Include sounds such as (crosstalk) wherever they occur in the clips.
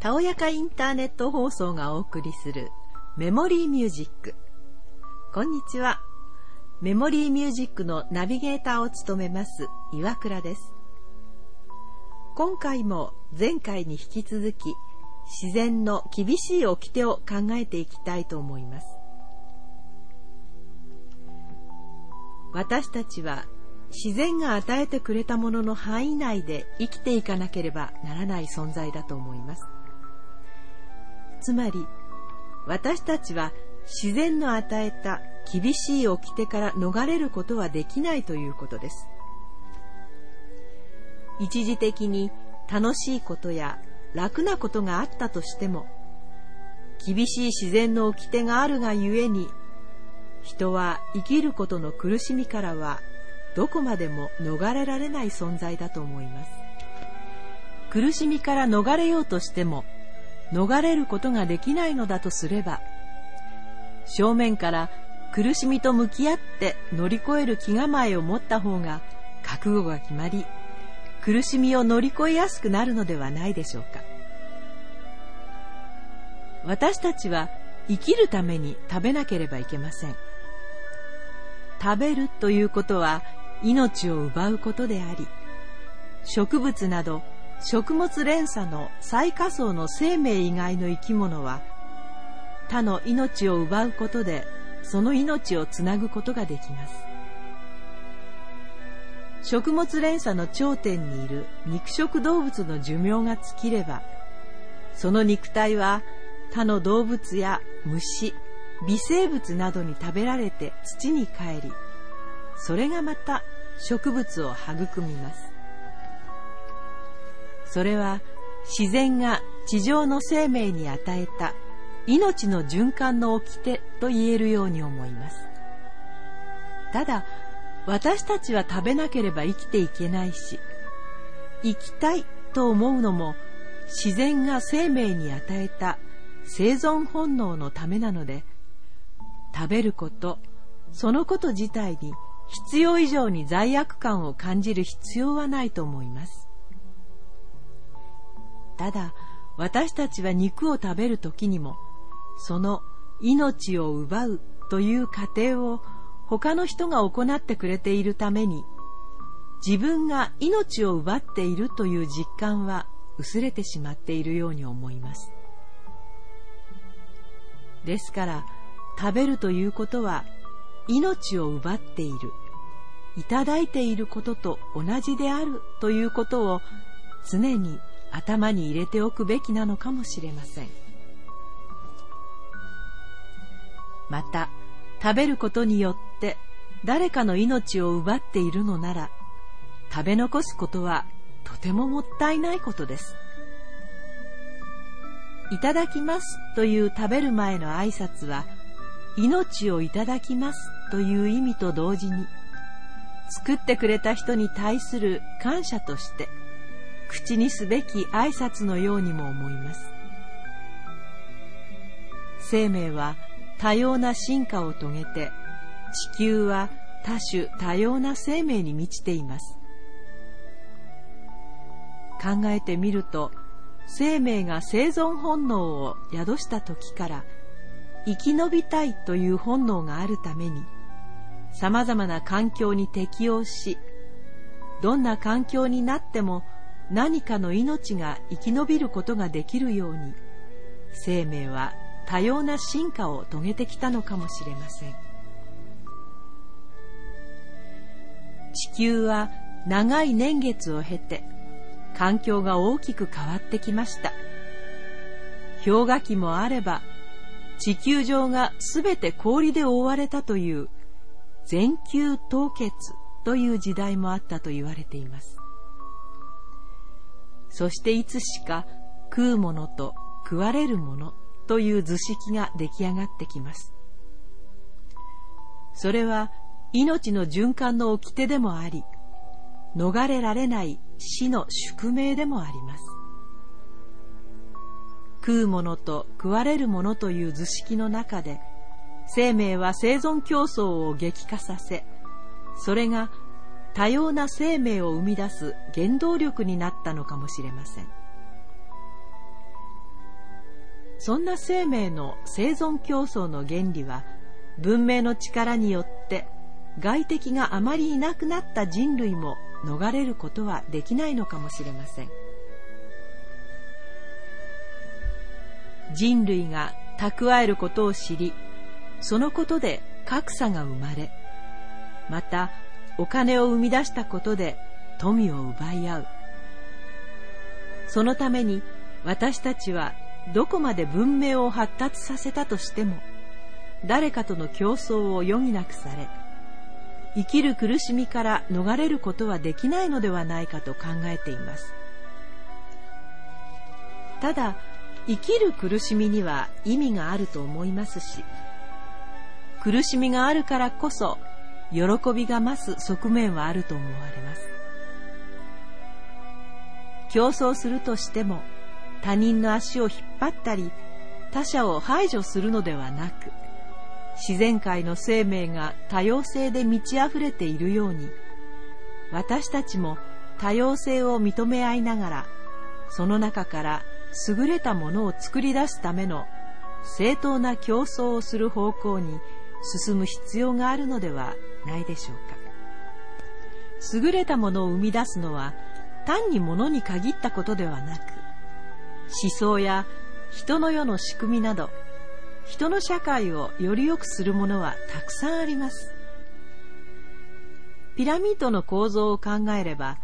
たおやかインターネット放送がお送りするメモリーミュージック。こんにちは。メモリーミュージックのナビゲーターを務めます岩倉です。今回も前回に引き続き自然の厳しい掟を考えていきたいと思います。私たちは自然が与えてくれたものの範囲内で生きていかなければならない存在だと思います。つまり私たちは自然の与えた厳しい掟から逃れることはできないということです。一時的に楽しいことや楽なことがあったとしても、厳しい自然の掟があるがゆえに、人は生きることの苦しみからはどこまでも逃れられない存在だと思います。苦しみから逃れようとしても、逃れることができないのだとすれば、正面から苦しみと向き合って乗り越える気構えを持った方が覚悟が決まり、苦しみを乗り越えやすくなるのではないでしょうか。私たちは生きるために食べなければいけません。食べるということは命を奪うことであり、植物など食物連鎖の最下層の生命以外の生き物は他の命を奪うことでその命をつなぐことができます。食物連鎖の頂点にいる肉食動物の寿命が尽きればその肉体は他の動物や虫微生物などに食べられて土に帰りそれがまた植物を育みます。それは自然が地上の生命に与えた命の循環の掟と言えるように思います。ただ、私たちは食べなければ生きていけないし、生きたいと思うのも自然が生命に与えた生存本能のためなので、食べること、そのこと自体に必要以上に罪悪感を感じる必要はないと思います。ただ、私たちは肉を食べる時にも、その命を奪うという過程を他の人が行ってくれているために、自分が命を奪っているという実感は薄れてしまっているように思います。ですから、食べるということは命を奪っている、いただいていることと同じであるということを常に頭に入れておくべきなのかもしれません。また食べることによって誰かの命を奪っているのなら食べ残すことはとてももったいないことです。いただきますという食べる前の挨拶は命をいただきますという意味と同時に作ってくれた人に対する感謝として口にすべき挨拶のようにも思います。生命は多様な進化を遂げて、地球は多種多様な生命に満ちています。考えてみると、生命が生存本能を宿した時から生き延びたいという本能があるために様々な環境に適応しどんな環境になっても何かの命が生き延びることができるように生命は多様な進化を遂げてきたのかもしれません。地球は長い年月を経て環境が大きく変わってきました。氷河期もあれば地球上がすべて氷で覆われたという全球凍結という時代もあったと言われています。そしていつしか食うものと食われるものという図式が出来上がってきます。それは命の循環の掟でもあり、逃れられない死の宿命でもあります。食うものと食われるものという図式の中で、生命は生存競争を激化させ、それが多様な生命を生み出す原動力になったのかもしれません。そんな生命の生存競争の原理は文明の力によって外敵があまりいなくなった人類も逃れることはできないのかもしれません。人類が蓄えることを知りそのことで格差が生まれまたお金を生み出したことで富を奪い合う。そのために私たちはどこまで文明を発達させたとしても誰かとの競争を余儀なくされ生きる苦しみから逃れることはできないのではないかと考えています。ただ生きる苦しみには意味があると思いますし苦しみがあるからこそ喜びが増す側面はあると思われます。競争するとしても他人の足を引っ張ったり他者を排除するのではなく自然界の生命が多様性で満ち溢れているように私たちも多様性を認め合いながらその中から優れたものを作り出すための正当な競争をする方向に進む必要があるのではないでしょうか。優れたものを生み出すのは単に物に限ったことではなく思想や人の世の仕組みなど人の社会をより良くするものはたくさんあります。ピラミッドの構造を考えれば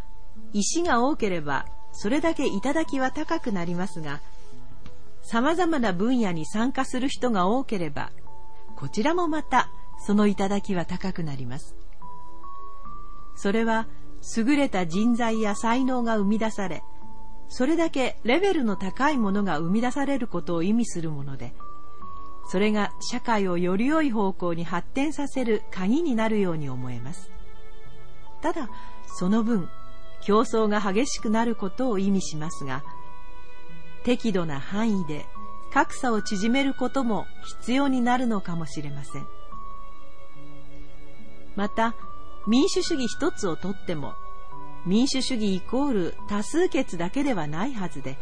石が多ければそれだけ頂は高くなりますが様々な分野に参加する人が多ければこちらもまたその頂は高くなります。それは優れた人材や才能が生み出されそれだけレベルの高いものが生み出されることを意味するものでそれが社会をより良い方向に発展させる鍵になるように思えます。ただその分競争が激しくなることを意味しますが適度な範囲で格差を縮めることも必要になるのかもしれません。また民主主義一つをとっても民主主義イコール多数決だけではないはずで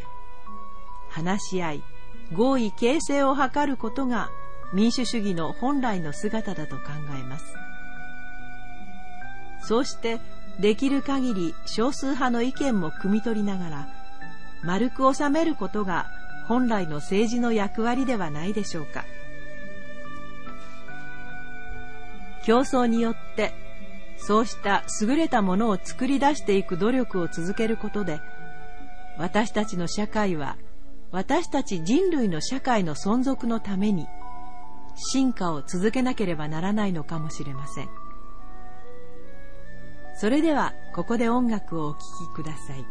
話し合い合意形成を図ることが民主主義の本来の姿だと考えます。そうしてできる限り少数派の意見も汲み取りながら丸く収めることが本来の政治の役割ではないでしょうか。競争によってそうした優れたものを作り出していく努力を続けることで私たちの社会は私たち人類の社会の存続のために進化を続けなければならないのかもしれません。それではここで音楽をお聴きください。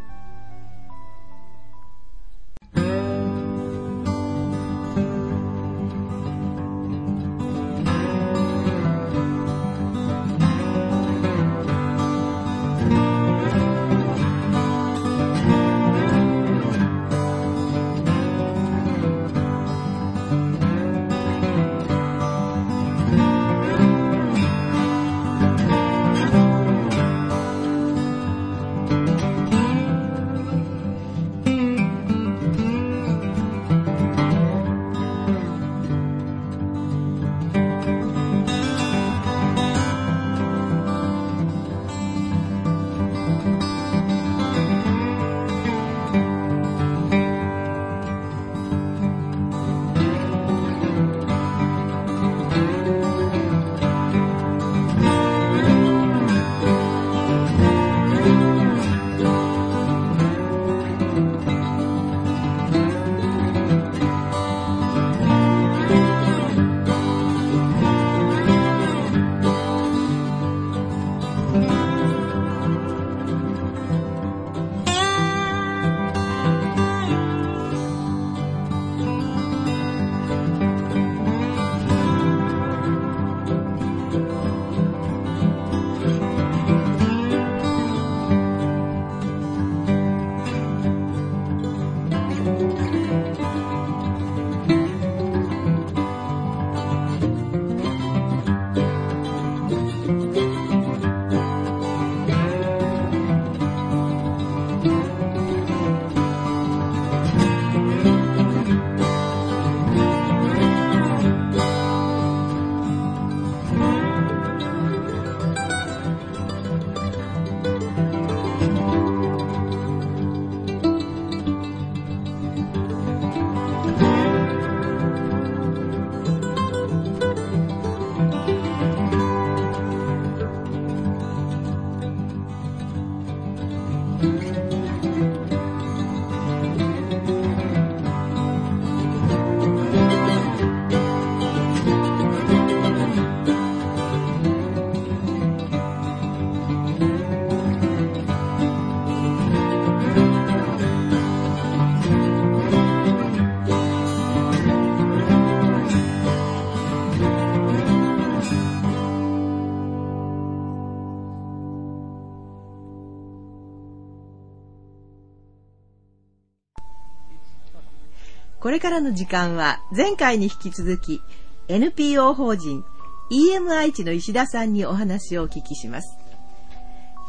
これからの時間は前回に引き続き NPO 法人 EMI 地の石田さんにお話をお聞きします。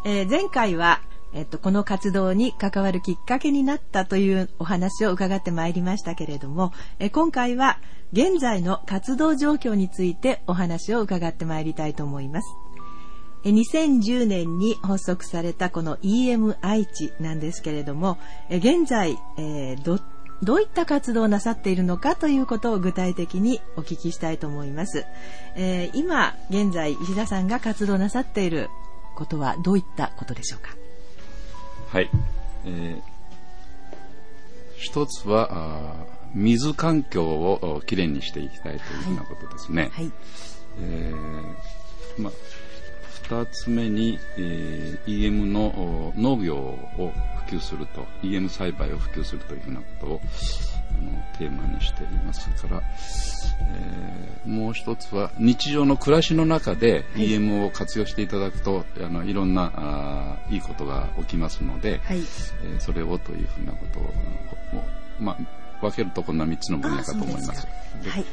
えー、前回は、えっと、この活動に関わるきっかけになったというお話を伺ってまいりましたけれども、えー、今回は現在の活動状況についてお話を伺ってまいりたいと思います。2010年に発足されたこの EM 愛知なんですけれども、現在、えー、どどういった活動をなさっているのかということを具体的にお聞きしたいと思います。えー、今現在石田さんが活動なさっていることはどういったことでしょうか？はい。えー、一つは水環境をきれいにしていきたいというふうなことですね。はい。はい、えー、ま2つ目に、えー、EM の農業を普及すると EM 栽培を普及するというふうなことをあのテーマにしていますから、えー、もう一つは日常の暮らしの中で EM を活用していただくと、あのいろんなあいいことが起きますので、はい、えー、それをというふうなことをまあ、分けるとこんな3つの分野かと思います。はい。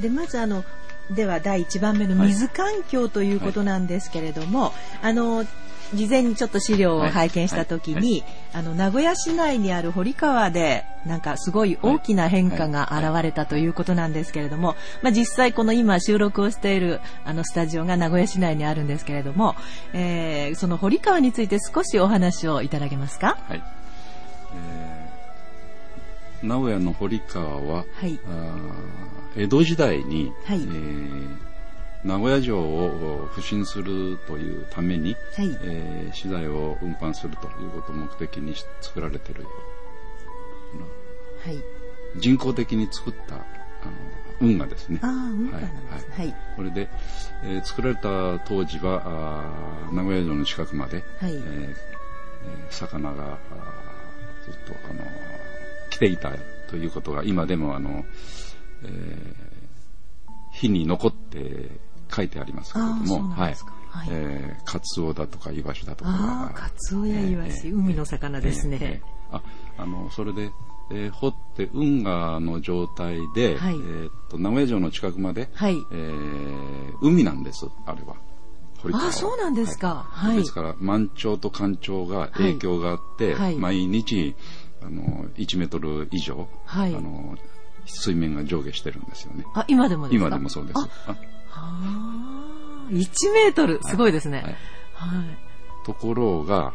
でまずあのでは第1番目の水環境ということなんですけれども、はい、あの事前にちょっと資料を拝見した時に、あの名古屋市内にある堀川でなんかすごい大きな変化が現れたということなんですけれども、まあ、実際この今収録をしているあのスタジオが名古屋市内にあるんですけれども、えー、その堀川について少しお話をいただけますか？はい。えー、名古屋の堀川は、はい、江戸時代に、はい、えー、名古屋城を不審するというために、はい、えー、資材を運搬するということを目的に作られている、はい、人工的に作ったあの運河ですね。あ運河なんですね。はい。これで、えー、作られた当時はあ名古屋城の近くまで、はいえー、魚がずっとあの来ていたということが今でもあのえー、火に残って書いてありますけれども、はい。はい、えー、カツオだとかイワシだとか。カツオやイワシ、えー、海の魚ですね。えー、あ、あの、それで、えー、掘って運河の状態で、はい、えー、っと、名古屋城の近くまで、はい、えー、海なんです、あれは。あ、そうなんですか。はい。ですから、満潮と干潮が影響があって、はい、毎日、あの、1メートル以上、はい、あの、水面が上下してるんですよね。あ、今でも今でもそうです。ああ1メートル、すごいですね。はい。はい、ところが、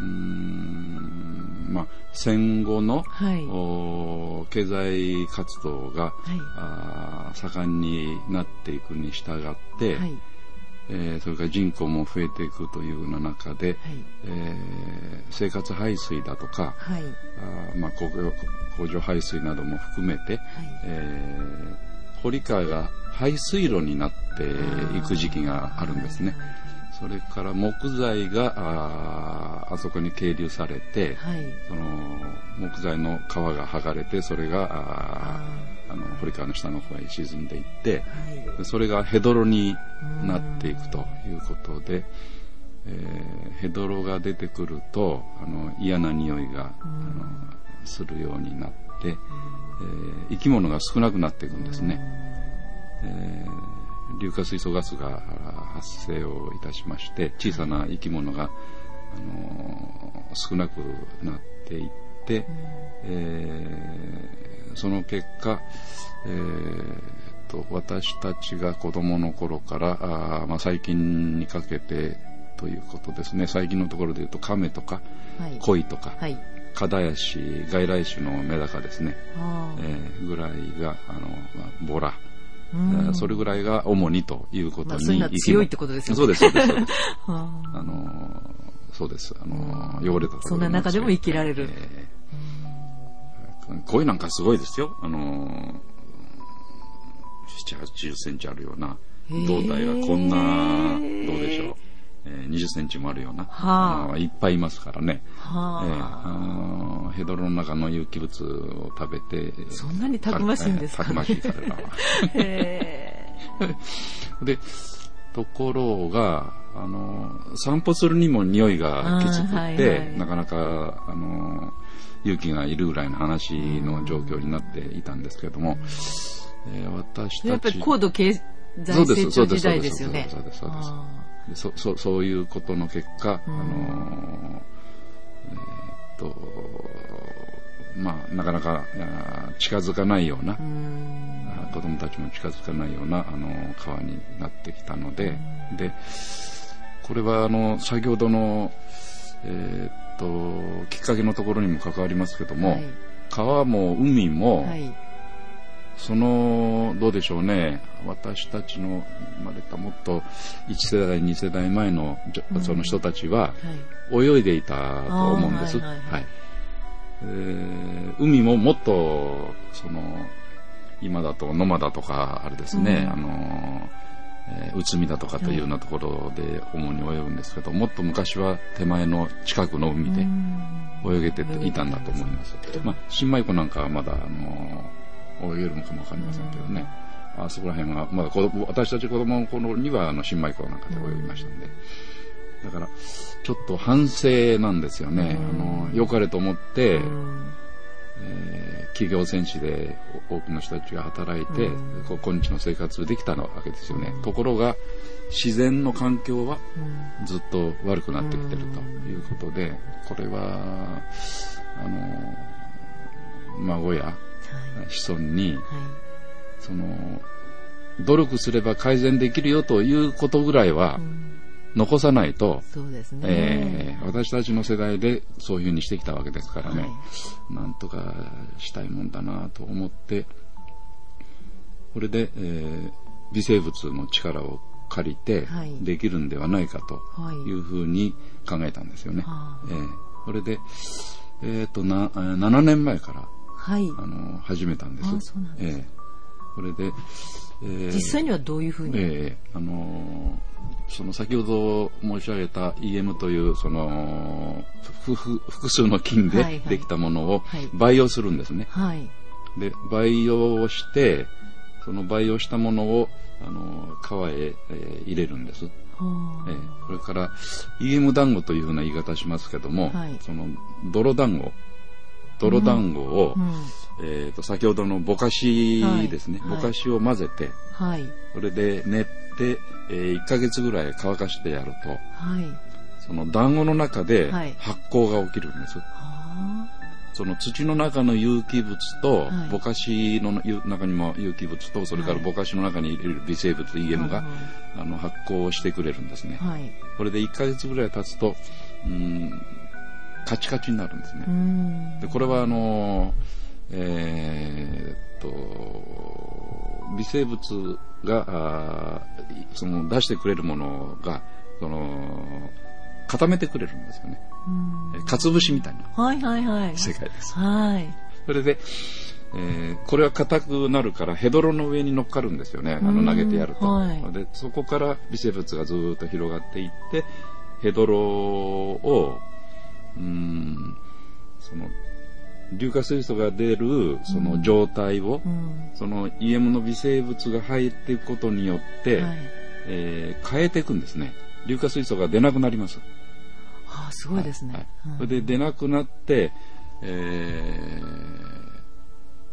うん、まあ、戦後の、はい、お経済活動が、はい、あ盛んになっていくに従って、はい。えー、それから人口も増えていくというような中で、はい、えー、生活排水だとか、はい、あまあ、工場排水なども含めて、はい、えー、堀川が排水路になっていく時期があるんですね。それから木材がああそこに係留されて、はい、その木材の皮が剥がれてそれがああの堀川の下の方へ沈んでいって、はい、それがヘドロになっていくということで、えー、ヘドロが出てくるとあの嫌な匂いがあのするようになって、えー、生き物が少なくなっていくんですね。えー硫化水素ガスが発生をいたしまして小さな生き物が、あの少なくなっていって、うん、えー、その結果、えーと、私たちが子供の頃からあ、まあ、最近にかけてということですね。最近のところでいうと亀とか、はい、鯉とか、はい、カダヤシ外来種のメダカですね、えー、ぐらいがあの、まあ、ボラうん、それぐらいが主にということに、まあ、強いってことですよね。そうです、そうです。(laughs) あのそうです。あの、汚れたそんな中でも生きられる。えー、鯉なんかすごいですよ。あの、7、80センチあるような胴体がこんな、どうでしょう。えー、20センチもあるような、はあ、いっぱいいますからね、はあ。えー、あのヘドロの中の有機物を食べてそんなにたくましいんですか、ね、たくましい彼らは。(laughs) でところがあの散歩するにも匂いがきつくて、はいはい、なかなかあの勇気がいるぐらいの話の状況になっていたんですけれども、えー、私たちやっぱり高度経済成長時代ですよね。そうですそうですそうです。そそそういうことの結果、あのえー、っとまあ、なかなか近づかないような、う子供たちも近づかないようなあの川になってきたので、でこれはあの先ほどの、えー、っときっかけのところにも関わりますけども、はい、川も海も、はいその、どうでしょうね、私たちの生まれたもっと1世代、2世代前のその人たちは、泳いでいたと思うんです。はい、はいえー、海ももっと、その、今だと野間だとか、あれですね、うん、あの、えー、内海だとかというようなところで主に泳ぐんですけど、もっと昔は手前の近くの海で泳げていたんだと思います。まあ、新米湖なんかはまだ、あの泳げるのかもわかりませんけどね。あそこら辺は、まだ子供、私たち子供の頃には、あの、新米湖なんかで泳ぎましたんで。だから、ちょっと反省なんですよね。あの、良かれと思って、えー、企業戦士で多くの人たちが働いて、今日の生活できたわけですよね。ところが、自然の環境はずっと悪くなってきてるということで、これは、あの、孫や子孫に、その努力すれば改善できるよということぐらいは、残さないと、そうですね、えー、私たちの世代でそういうふうにしてきたわけですからね、はい、なんとかしたいもんだなと思って、これで、えー、微生物の力を借りてできるんではないかとい。うふうに考えたんですよね。はい、えー、これで、えーと、な7年前からはい、あの始めたんです。あそえー、これで、えー、実際にはどういうふうに、えー、あのその先ほど申し上げた EM というその複数の菌でできたものを培養するんですね。はい、で培養してその培養したものをあの川へ、えー、入れるんです。えー、それから EM 団子というふうな言い方しますけども、はい、その泥団子泥団子を、うん、えーと、先ほどのぼかしですね、はい、ぼかしを混ぜて、はい、それで練って、えー、1ヶ月ぐらい乾かしてやると、はい、その団子の中で発酵が起きるんです。その土の中の有機物と、ぼかしの中にも有機物と、それからぼかしの中に入れる微生物 EM が、あの発酵してくれるんですね。これで1ヶ月ぐらい経つと、うんカチカチになるんですね。でこれはあの、えー、っと微生物がその出してくれるものがその固めてくれるんですよね。かつぶしみたいな世界です。はい、それで、えー、これは硬くなるからヘドロの上に乗っかるんですよね。あの投げてやると。はい、でそこから微生物がずっと広がっていってヘドロをうん。その硫化水素が出るその状態を、うん、その EM の微生物が入っていくことによって、はい、えー、変えていくんですね。硫化水素が出なくなります。はあ、すごいですね。はいそれで出なくなって、え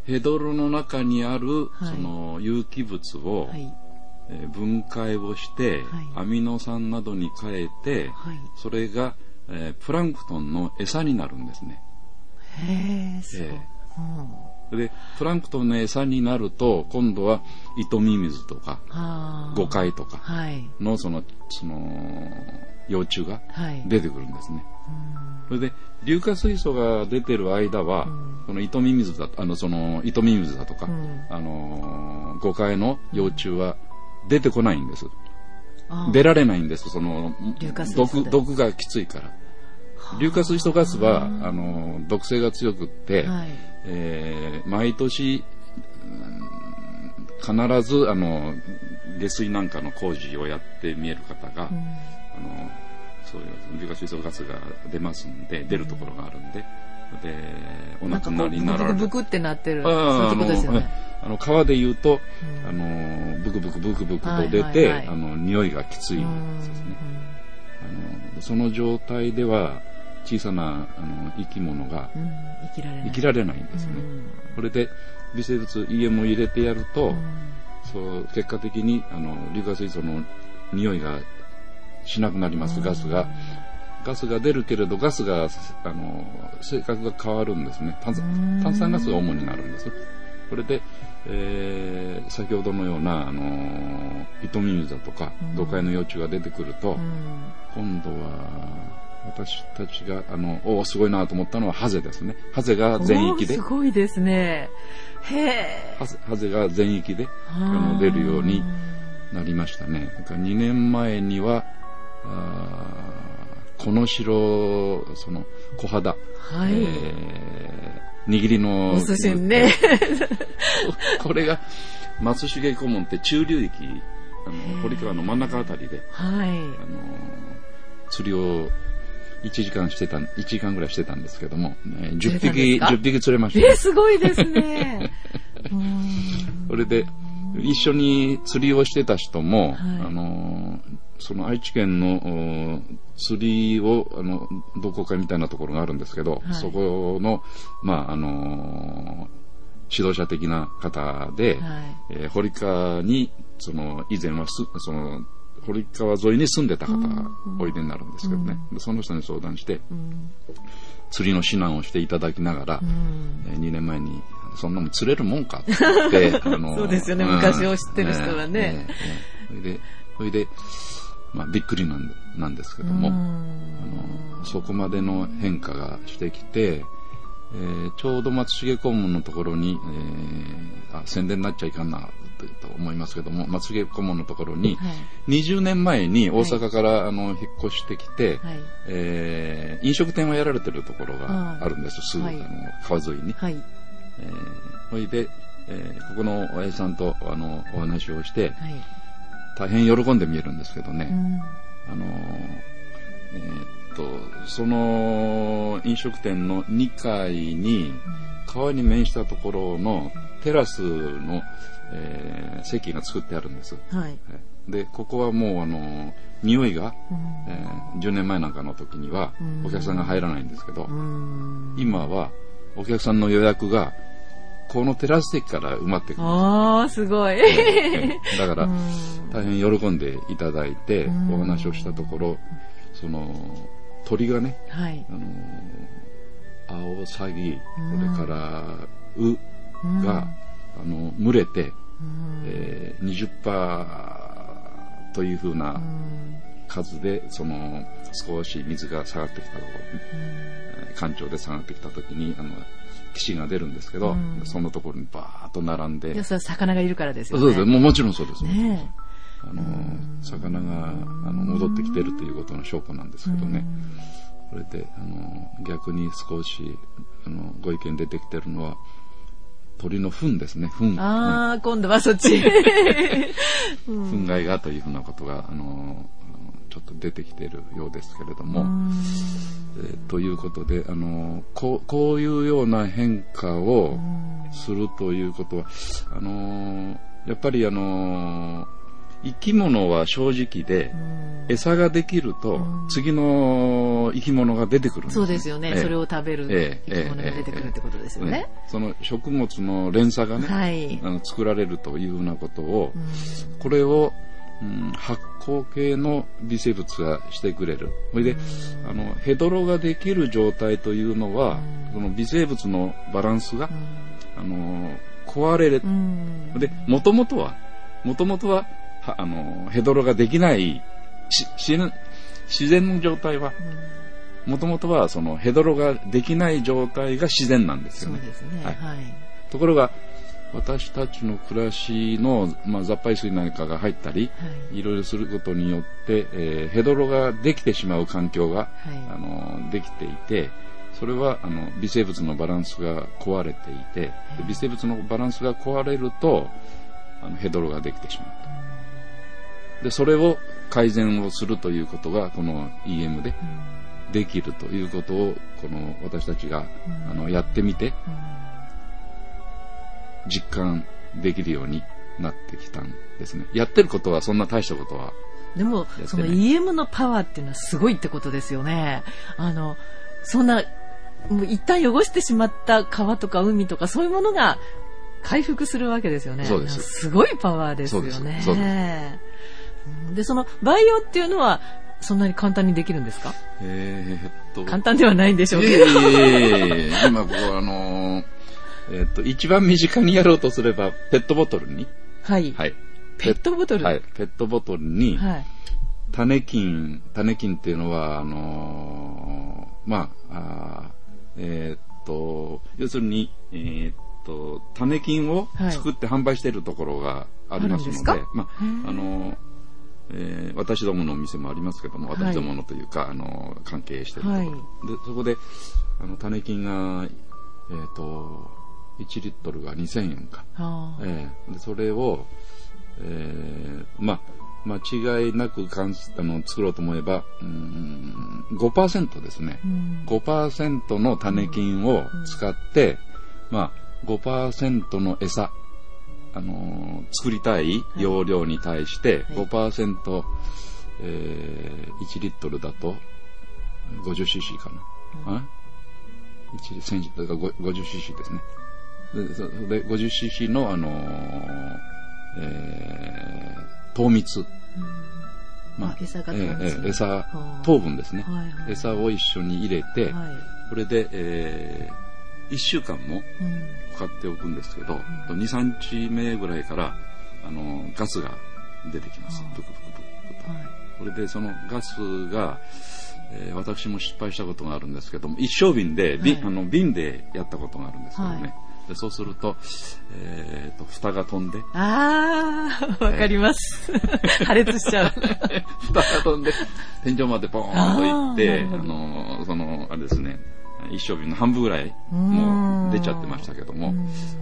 ー、ヘドロの中にある、その有機物を、分解をして、アミノ酸などに変えて、それがえー、プランクトンの餌になるんですね。へえ、そう。うん、で、プランクトンの餌になると、今度は糸ミミズとか、ゴカイとかのその、その、幼虫が出てくるんですね。はい、それで、硫化水素が出てる間は、うん、その糸ミミズだ、あの、その、糸ミミズだとか、うん、あの、ゴカイの幼虫は出てこないんです。出られないんです、その、毒、毒がきついから。硫化水素ガスはあの毒性が強くって、はい、えー、毎年、必ずあの下水なんかの工事をやって見える方が、うん、あのそういう硫化水素ガスが出ますんで出るところがあるんで。でお亡くなりになられる。ブクブクってなってる。あの川で言うと、うん、あのブクブクブクブクと出て、あの匂いがきついんですね、あのその状態では小さなあの生き物が生きられない。生きられないんですね、これで微生物 EM を入れてやると、そう結果的にあの硫化水素の匂いがしなくなります、ガスが。ガスが出るけれど、ガスが、あの、性格が変わるんですね。炭炭酸ガスが主になるんです。これで、えー、先ほどのような、あの、糸ミミズだとか、魚介の幼虫が出てくると、今度は、私たちが、あの、おすごいなと思ったのはハゼですね。ハゼが全域で。すごいですね。へえ。ハゼが全域であの出るようになりましたね。だから2年前には、あこの城、その、小肌。はい。えー、握りの。お寿司ね。(laughs) これが、松重古門って中流域、あの、堀川の真ん中あたりで、はい。あの、釣りを1時間してた、1時間ぐらいしてたんですけども、ね、10匹、10匹釣れました。えー、すごいですね。(laughs) それで、一緒に釣りをしてた人も、はい、あの、その愛知県の釣りを、あの、同好会みたいなところがあるんですけど、はい、そこの、まあ、あの、指導者的な方で、はい、えー、堀川に、その、以前はす、その、堀川沿いに住んでた方がおいでになるんですけどね、うん、その人に相談して、うん、釣りの指南をしていただきながら、うん、えー、2年前にそんなも釣れるもんかって言って、あの (laughs) そうですよね、昔を知ってる人はね。それで、それで、まあ、びっくりなんなんですけども、あのそこまでの変化がしてきて、えー、ちょうど松重顧問のところに、えー、あ宣伝になっちゃいかんなと思いますけども松重顧問のところに、はい、20年前に大阪から、はい、あの引っ越してきて、はい、えー、飲食店をやられてるところがあるんです、すぐ、あの川沿いに。はい。えー、ほいで、えー、ここの親父さんとあのお話をして、大変喜んで見えるんですけどね、うん、あのえー、っとその飲食店の2階に川に面したところのテラスの、えー、席が作ってあるんです、はい、でここはもうあの匂いが、うん、えー、10年前なんかの時にはお客さんが入らないんですけど、うん、今はお客さんの予約がこのテラス席から埋まってくる。ああ、すごい。(laughs) だから、大変喜んでいただいて、お話をしたところ、その、鳥がね、はい、あの、アオサギ、それから、ウが、あの、群れて、えー、20%というふうな数で、その、少し水が下がってきたところ、干潮で下がってきた時に、あの、岸が出るんですけど、うん、そのところにバーッと並んで。それは魚がいるからですよね。そうです。ももちろんそうです。ねあの、魚があの戻ってきてるということの証拠なんですけどね。これで、あの、逆に少し、あの、ご意見出てきてるのは、鳥の糞ですね、糞。ああ、今度はそっち。(laughs) (laughs) 糞害がというふうなことが、あの、ちょっと出てきているようですけれども、えー、ということであのこうこういうような変化をするということはあのやっぱりあの生き物は正直で、餌ができると、次の生き物が出てくるんです、そうですよね、えー、それを食べる生き物が出てくるってことですよね。えー、その食物の連鎖がね、はい、あの作られるというようなことを、これをうん、発酵系の微生物がしてくれる。それで、あの、ヘドロができる状態というのは、その微生物のバランスが、あの、壊れる。で、もともとは、もともとは、はあの、ヘドロができない、し自然の状態は、もともとはそのヘドロができない状態が自然なんですよね。はい。ところが、私たちの暮らしの、まあ、雑排水なんかが入ったり、はい、いろいろすることによって、えー、ヘドロができてしまう環境が、はい、あのできていて、それはあの微生物のバランスが壊れていて、微生物のバランスが壊れるとあのヘドロができてしまうと。で、それを改善をするということがこの EM でできるということをこの私たちがあのやってみて実感できるようになってきたんですね。やってることはそんな大したことはでも、その EM のパワーっていうのはすごいってことですよね。あの、そんなもう一旦汚してしまった川とか海とかそういうものが回復するわけですよね。そうです。すごいパワーですよね。そうですでその培養っていうのはそんなに簡単にできるんですか？えー、っと。簡単ではないんでしょうけど。いえいえ今、ここあのー、えー、っと、一番身近にやろうとすれば、ペットボトルに。はい。はい。ペットボトル？はい。ペットボトルに、はい。種菌、種菌っていうのは、あのー、まあ、あえー、っと、要するに、えー、っと、種菌を作って販売しているところがありますので、はい、まあ、あの、えー、私どものお店もありますけども、私どものというか、はい、あの、関係しているところ。はい、で、そこで、あの、種菌が、えっ、と、1リットルが2000円か。えー、でそれを、えー、まあ、間違いなくかんあの作ろうと思えば、うん、5%ですね、うん、5%の種菌を使って、うん、まあ、5%の餌、あのー、作りたい容量に対して5%、はい、えー、1リットルだと 50cc かな。うん、50cc ですね。で、50cc の、あのー、えー糖蜜。まあ、餌が、えー、餌、糖分ですね、はいはい。餌を一緒に入れて、はい、これで、えー、1週間もかかっておくんですけど、うん、2、3日目ぐらいから、あの、ガスが出てきます。ぷくぷくぷくと。はい、これでそのガスが、えー、私も失敗したことがあるんですけども、一升瓶で、はい、あの瓶でやったことがあるんですけどね。でそうすると、えーと、蓋が飛んで。ああ、わかります。(laughs) 破裂しちゃう。蓋が飛んで、天井までポーンといって、あの、その、あれですね、一升瓶の半分ぐらいもう出ちゃってましたけども、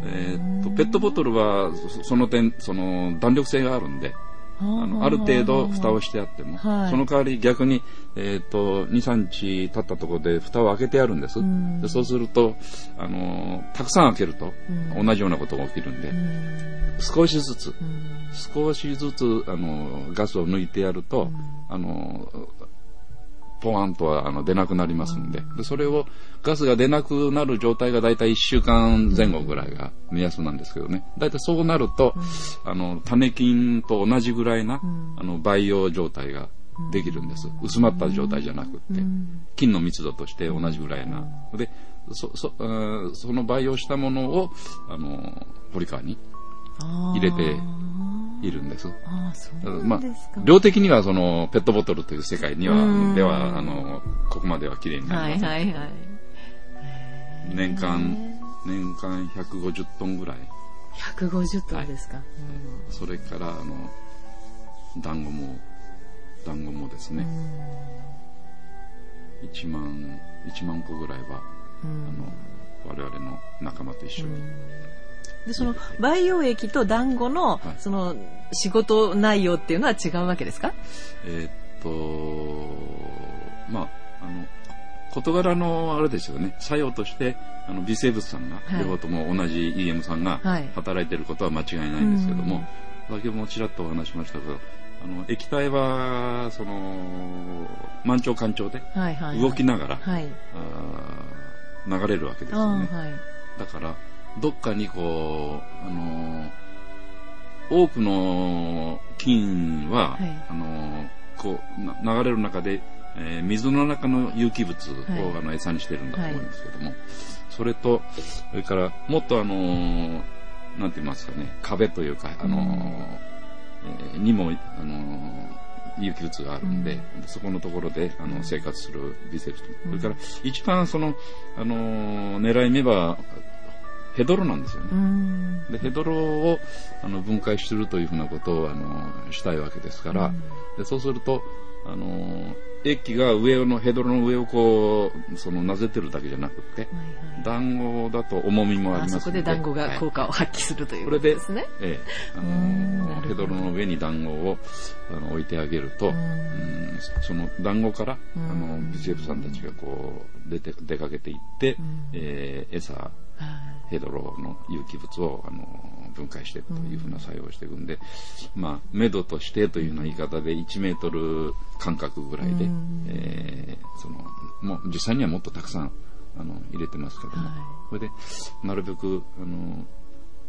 えーと、ペットボトルはその点、その弾力性があるんで、あのある程度蓋をしてあっても、はい、その代わり逆に、えーと、2、3日経ったところで蓋を開けてあるんです。でそうすると、あのたくさん開けると同じようなことが起きるんで、少しずつ、少しずつあのガスを抜いてやると、あのポワンとはあの出なくなりますんで。で、それをガスが出なくなる状態がだいたい1週間前後ぐらいが目安なんですけどね、だいたいそうなると、あの種菌と同じぐらいな、あの培養状態ができるんです。薄まった状態じゃなくって、菌の密度として同じぐらいな。で、そ、そ、その培養したものを、あの、ポリカーに入れているんです。あそうまあ、量的にはそのペットボトルという世界には、では、あの、ここまでは綺麗になります。はいはいはい。年間、年間150トンぐらい。150トンですか。はい、それから、あの、団子も、団子もですね、1万、1万個ぐらいは、あの、我々の仲間と一緒にでその培養液と団子の、その仕事内容っていうのは違うわけですか？えー、っとまああの事柄のあれですよね。作用としてあの微生物さんが、両方とも同じ EM さんが働いていることは間違いないんですけども、先ほどもちらっとお話しましたけどあの液体はその満潮干潮で動きながら、はい、流れるわけですよね。だからどっかにこう、あの多くの菌は、はい、あのこう流れる中で、えー、水の中の有機物を、はい、あの餌にしてるんだと思うんですけども、はい、それとそれからもっとあのなんて言いますかね壁というかあの、えー、にもあの有機物があるんで、うん、そこのところであの生活する微生物、うん、それから一番その、あの狙い目はヘドロなんですよね。でヘドロをあの分解するというふうなことをあのしたいわけですから、でそうするとあの液が上のヘドロの上をこうそのなぜてるだけじゃなくて、はいはい、団子だと重みもありますので。そこで団子が効果を発揮する、はい、ということですね。ええ、あのヘドロの上に団子をあの置いてあげると、うん。その団子からあの微生物さんたちがこう出て出かけていって、えー、餌ヘドロの有機物をあの分解していくというふうな作用をしていくんで、まあ、目処としてというような言い方で1メートル間隔ぐらいで、えー、そのもう実際にはもっとたくさんあの入れてますけども、はい、これでなるべくあの、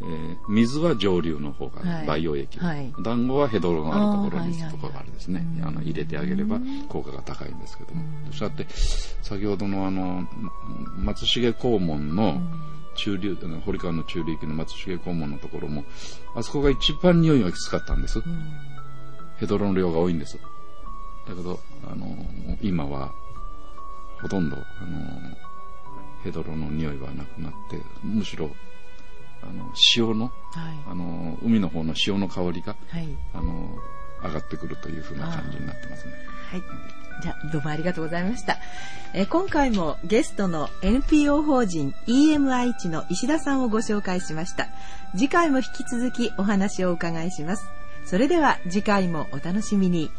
えー、水は上流の方が培養液、はい、団子はヘドロのあるところにところがあるですね、あの入れてあげれば効果が高いんですけども、そうやって先ほどのあの松重黄門の、中流、堀川の中流域の松重黄門のところも、あそこが一番匂いがきつかったんです。うん、ヘドロの量が多いんです。だけど、あの、今は、ほとんど、あの、ヘドロの匂いはなくなって、むしろ、あの、潮の、はい、あの、海の方の潮の香りが、はい、あの、上がってくるというふうな感じになってますね。はい。じゃどうもありがとうございました。え今回もゲストの NPO 法人 EMI 地の石田さんをご紹介しました。次回も引き続きお話をお伺いします。それでは次回もお楽しみに。